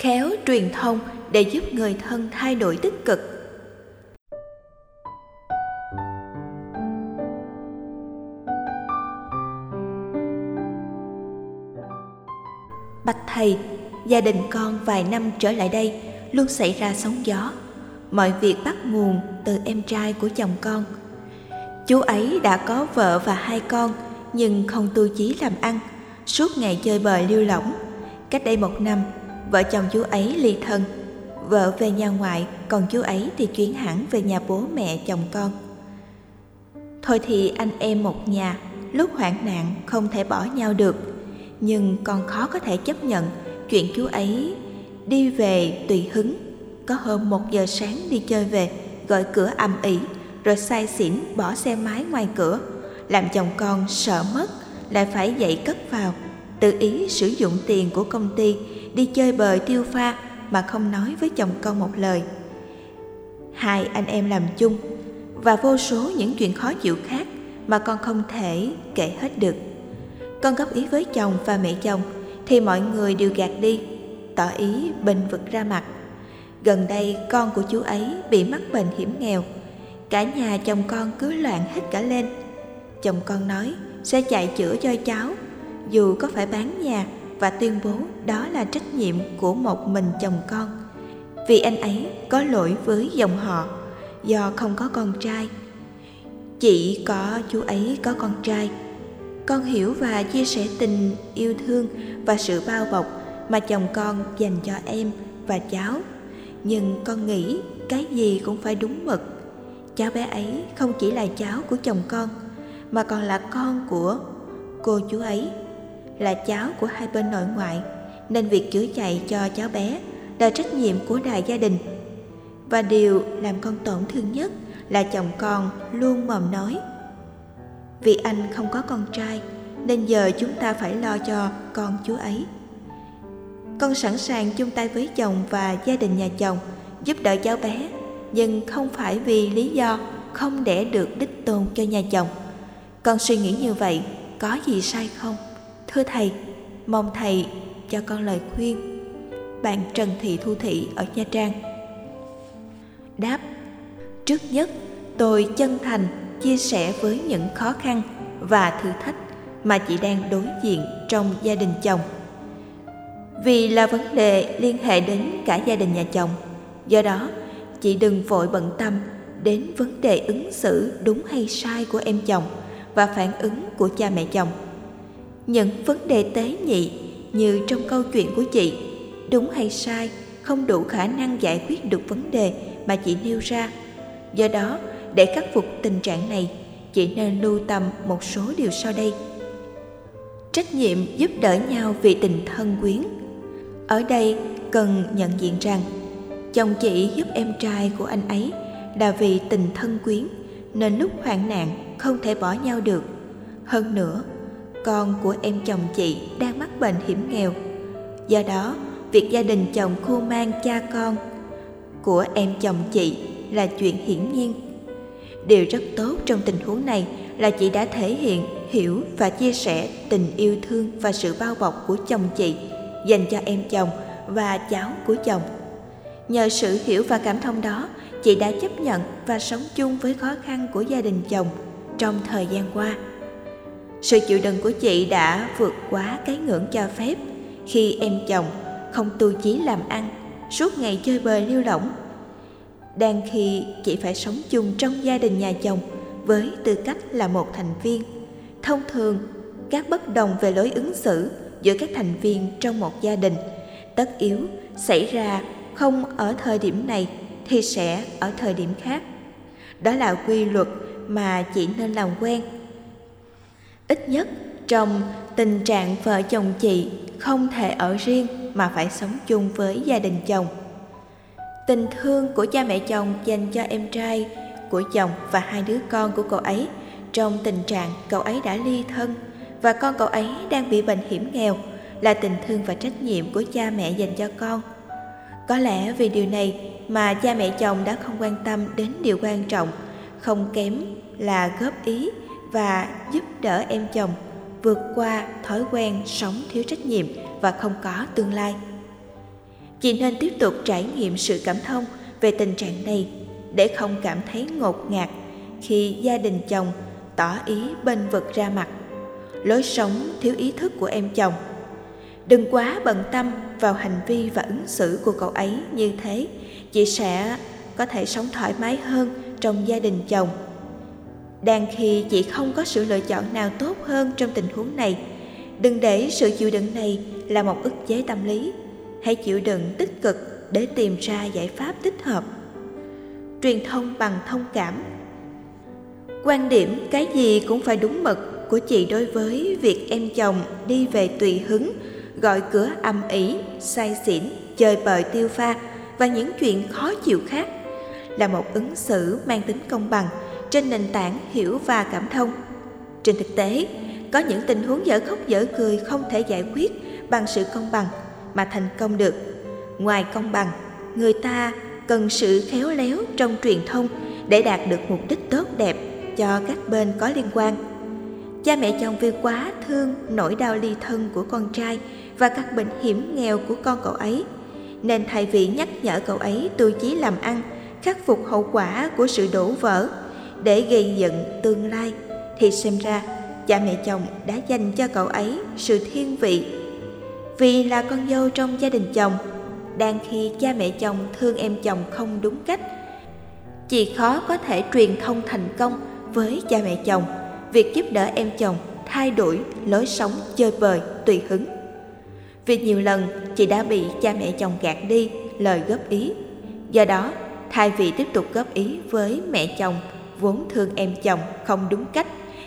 khéo truyền thông để giúp người thân thay đổi tích cực. Bạch thầy, gia đình con vài năm trở lại đây, luôn xảy ra sóng gió. Mọi việc bắt nguồn từ em trai của chồng con. Chú ấy đã có vợ và hai con, nhưng không tu chí làm ăn, suốt ngày chơi bời lưu lỏng. Cách đây một năm vợ chồng chú ấy ly thân. Vợ về nhà ngoại, còn chú ấy thì chuyển hẳn về nhà bố mẹ chồng con. Thôi thì anh em một nhà, lúc hoạn nạn không thể bỏ nhau được. Nhưng con khó có thể chấp nhận chuyện chú ấy đi về tùy hứng. Có hôm một giờ sáng đi chơi về gọi cửa ầm ĩ, rồi say xỉn bỏ xe máy ngoài cửa. Làm chồng con sợ mất, lại phải dậy cất vào. Tự ý sử dụng tiền của công ty đi chơi bời tiêu pha mà không nói với chồng con một lời. Hai anh em làm chung và vô số những chuyện khó chịu khác mà con không thể kể hết được. Con góp ý với chồng và mẹ chồng thì mọi người đều gạt đi, tỏ ý bình vực ra mặt. Gần đây con của chú ấy bị mắc bệnh hiểm nghèo, cả nhà chồng con cứ loạn hết cả lên. Chồng con nói sẽ chạy chữa cho cháu, dù có phải bán nhà và tuyên bố đó là trách nhiệm của một mình chồng con. Vì anh ấy có lỗi với dòng họ, do không có con trai. Chỉ có chú ấy có con trai. Con hiểu và chia sẻ tình yêu thương và sự bao bọc mà chồng con dành cho em và cháu. Nhưng con nghĩ cái gì cũng phải đúng mực. Cháu bé ấy không chỉ là cháu của chồng con, mà còn là con của cô chú ấy là cháu của hai bên nội ngoại, nên việc chữa chạy cho cháu bé là trách nhiệm của đại gia đình. Và điều làm con tổn thương nhất là chồng con luôn mồm nói, vì anh không có con trai, nên giờ chúng ta phải lo cho con chú ấy. Con sẵn sàng chung tay với chồng và gia đình nhà chồng, giúp đỡ cháu bé, nhưng không phải vì lý do không đẻ được đích tôn cho nhà chồng. Con suy nghĩ như vậy có gì sai không? Thưa thầy, mong thầy cho con lời khuyên. Bạn trần thị thu thị ở nha trang. Đáp, trước nhất, tôi chân thành chia sẻ với những khó khăn và thử thách mà chị đang đối diện trong gia đình chồng. Vì là vấn đề liên hệ đến cả gia đình nhà chồng, do đó chị đừng vội bận tâm đến vấn đề ứng xử đúng hay sai của em chồng và phản ứng của cha mẹ chồng những vấn đề tế nhị như trong câu chuyện của chị. Đúng hay sai, không đủ khả năng giải quyết được vấn đề mà chị nêu ra. Do đó, để khắc phục tình trạng này, chị nên lưu tâm một số điều sau đây. Trách nhiệm giúp đỡ nhau vì tình thân quyến. Ở đây cần nhận diện rằng, chồng chị giúp em trai của anh ấy là vì tình thân quyến nên lúc hoạn nạn không thể bỏ nhau được. Hơn nữa con của em chồng chị đang mắc bệnh hiểm nghèo. Do đó, việc gia đình chồng khu mang cha con của em chồng chị là chuyện hiển nhiên. Điều rất tốt trong tình huống này là chị đã thể hiện, hiểu và chia sẻ tình yêu thương và sự bao bọc của chồng chị dành cho em chồng và cháu của chồng. Nhờ sự hiểu và cảm thông đó, chị đã chấp nhận và sống chung với khó khăn của gia đình chồng trong thời gian qua sự chịu đựng của chị đã vượt quá cái ngưỡng cho phép. Khi em chồng không tu chí làm ăn, suốt ngày chơi bời lưu lỏng, đang khi chị phải sống chung trong gia đình nhà chồng với tư cách là một thành viên, thông thường các bất đồng về lối ứng xử giữa các thành viên trong một gia đình tất yếu xảy ra không ở thời điểm này thì sẽ ở thời điểm khác. Đó là quy luật mà chị nên làm quen ít nhất trong tình trạng vợ chồng chị không thể ở riêng mà phải sống chung với gia đình chồng. Tình thương của cha mẹ chồng dành cho em trai của chồng và hai đứa con của cậu ấy trong tình trạng cậu ấy đã ly thân và con cậu ấy đang bị bệnh hiểm nghèo là tình thương và trách nhiệm của cha mẹ dành cho con. Có lẽ vì điều này mà cha mẹ chồng đã không quan tâm đến điều quan trọng, không kém là góp ý và giúp đỡ em chồng vượt qua thói quen sống thiếu trách nhiệm và không có tương lai. Chị nên tiếp tục trải nghiệm sự cảm thông về tình trạng này để không cảm thấy ngột ngạt khi gia đình chồng tỏ ý bên vực ra mặt. Lối sống thiếu ý thức của em chồng. Đừng quá bận tâm vào hành vi và ứng xử của cậu ấy như thế, chị sẽ có thể sống thoải mái hơn trong gia đình chồng đang khi chị không có sự lựa chọn nào tốt hơn trong tình huống này. Đừng để sự chịu đựng này là một ức chế tâm lý. Hãy chịu đựng tích cực để tìm ra giải pháp thích hợp. Truyền thông bằng thông cảm. Quan điểm cái gì cũng phải đúng mực của chị đối với việc em chồng đi về tùy hứng, gọi cửa âm ỉ, say xỉn, chơi bời tiêu pha và những chuyện khó chịu khác là một ứng xử mang tính công bằng trên nền tảng hiểu và cảm thông. Trên thực tế, có những tình huống dở khóc dở cười không thể giải quyết bằng sự công bằng mà thành công được. Ngoài công bằng, người ta cần sự khéo léo trong truyền thông để đạt được mục đích tốt đẹp cho các bên có liên quan. Cha mẹ chồng vì quá thương nỗi đau ly thân của con trai và các bệnh hiểm nghèo của con cậu ấy, nên thay vì nhắc nhở cậu ấy tu chí làm ăn, khắc phục hậu quả của sự đổ vỡ để gây dựng tương lai. Thì xem ra, cha mẹ chồng đã dành cho cậu ấy sự thiên vị. Vì là con dâu trong gia đình chồng, đang khi cha mẹ chồng thương em chồng không đúng cách chị khó có thể truyền thông thành công với cha mẹ chồng. Việc giúp đỡ em chồng thay đổi lối sống chơi bời tùy hứng. Vì nhiều lần chị đã bị cha mẹ chồng gạt đi lời góp ý. Do đó, thay vì tiếp tục góp ý với mẹ chồng vốn thương em chồng không đúng cách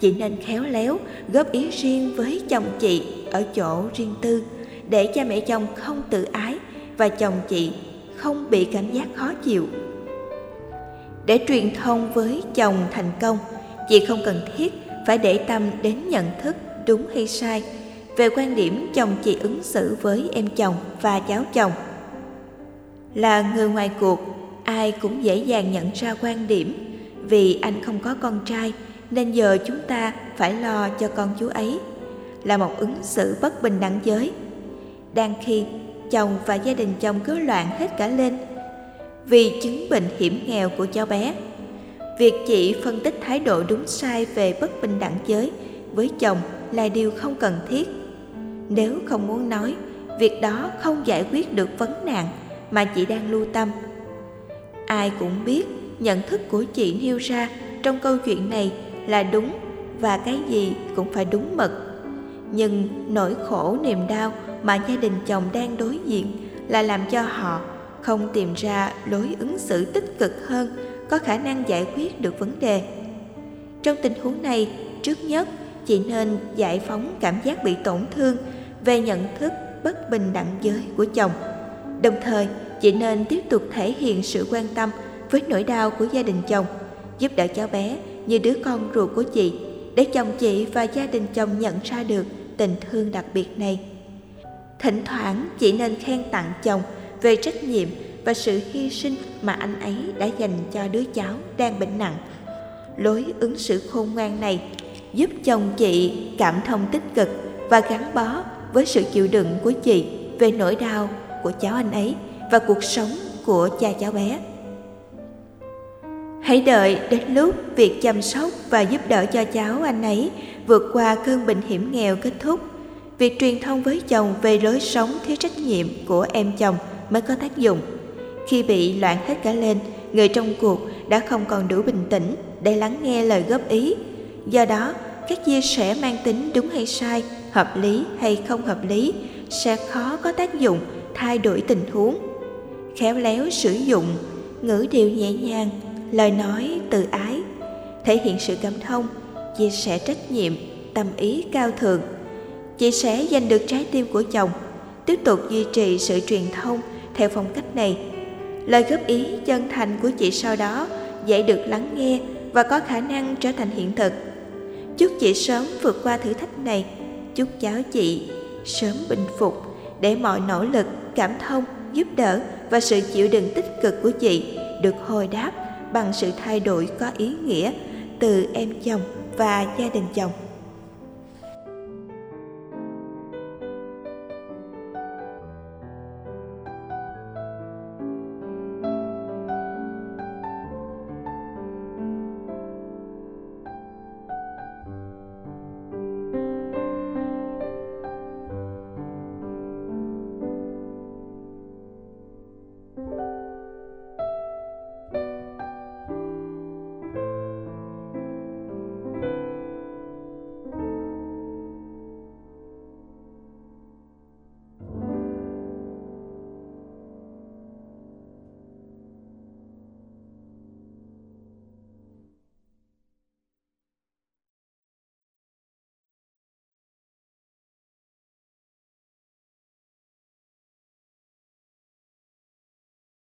chị nên khéo léo góp ý riêng với chồng chị ở chỗ riêng tư, để cha mẹ chồng không tự ái và chồng chị không bị cảm giác khó chịu. Để truyền thông với chồng thành công, chị không cần thiết phải để tâm đến nhận thức đúng hay sai về quan điểm chồng chị ứng xử với em chồng và cháu chồng. Là người ngoài cuộc, ai cũng dễ dàng nhận ra quan điểm vì anh không có con trai, nên giờ chúng ta phải lo cho con chú ấy, là một ứng xử bất bình đẳng giới. Đang khi chồng và gia đình chồng cứ loạn hết cả lên, vì chứng bệnh hiểm nghèo của cháu bé, việc chị phân tích thái độ đúng sai về bất bình đẳng giới với chồng là điều không cần thiết. Nếu không muốn nói, việc đó không giải quyết được vấn nạn mà chị đang lưu tâm. Ai cũng biết nhận thức của chị nêu ra trong câu chuyện này là đúng và cái gì cũng phải đúng mực. Nhưng nỗi khổ niềm đau mà gia đình chồng đang đối diện là làm cho họ không tìm ra lối ứng xử tích cực hơn, có khả năng giải quyết được vấn đề. Trong tình huống này, trước nhất, chị nên giải phóng cảm giác bị tổn thương về nhận thức bất bình đẳng giới của chồng. Đồng thời, chị nên tiếp tục thể hiện sự quan tâm với nỗi đau của gia đình chồng, giúp đỡ cháu bé như đứa con ruột của chị, để chồng chị và gia đình chồng nhận ra được tình thương đặc biệt này. Thỉnh thoảng chị nên khen tặng chồng về trách nhiệm và sự hy sinh mà anh ấy đã dành cho đứa cháu đang bệnh nặng. Lối ứng xử khôn ngoan này giúp chồng chị cảm thông tích cực và gắn bó với sự chịu đựng của chị về nỗi đau của cháu anh ấy và cuộc sống của cha cháu bé hãy đợi đến lúc việc chăm sóc và giúp đỡ cho cháu anh ấy vượt qua cơn bệnh hiểm nghèo kết thúc. Việc truyền thông với chồng về lối sống thiếu trách nhiệm của em chồng mới có tác dụng. Khi bị loạn hết cả lên, người trong cuộc đã không còn đủ bình tĩnh để lắng nghe lời góp ý. Do đó, các chia sẻ mang tính đúng hay sai, hợp lý hay không hợp lý, sẽ khó có tác dụng thay đổi tình huống. Khéo léo sử dụng, ngữ điệu nhẹ nhàng lời nói từ ái. Thể hiện sự cảm thông, chia sẻ trách nhiệm, tâm ý cao thượng. Chị sẽ giành được trái tim của chồng, tiếp tục duy trì sự truyền thông theo phong cách này. Lời góp ý chân thành của chị sau đó dễ được lắng nghe và có khả năng trở thành hiện thực. Chúc chị sớm vượt qua thử thách này. Chúc cháu chị sớm bình phục để mọi nỗ lực, cảm thông, giúp đỡ và sự chịu đựng tích cực của chị được hồi đáp bằng sự thay đổi có ý nghĩa từ em chồng và gia đình chồng.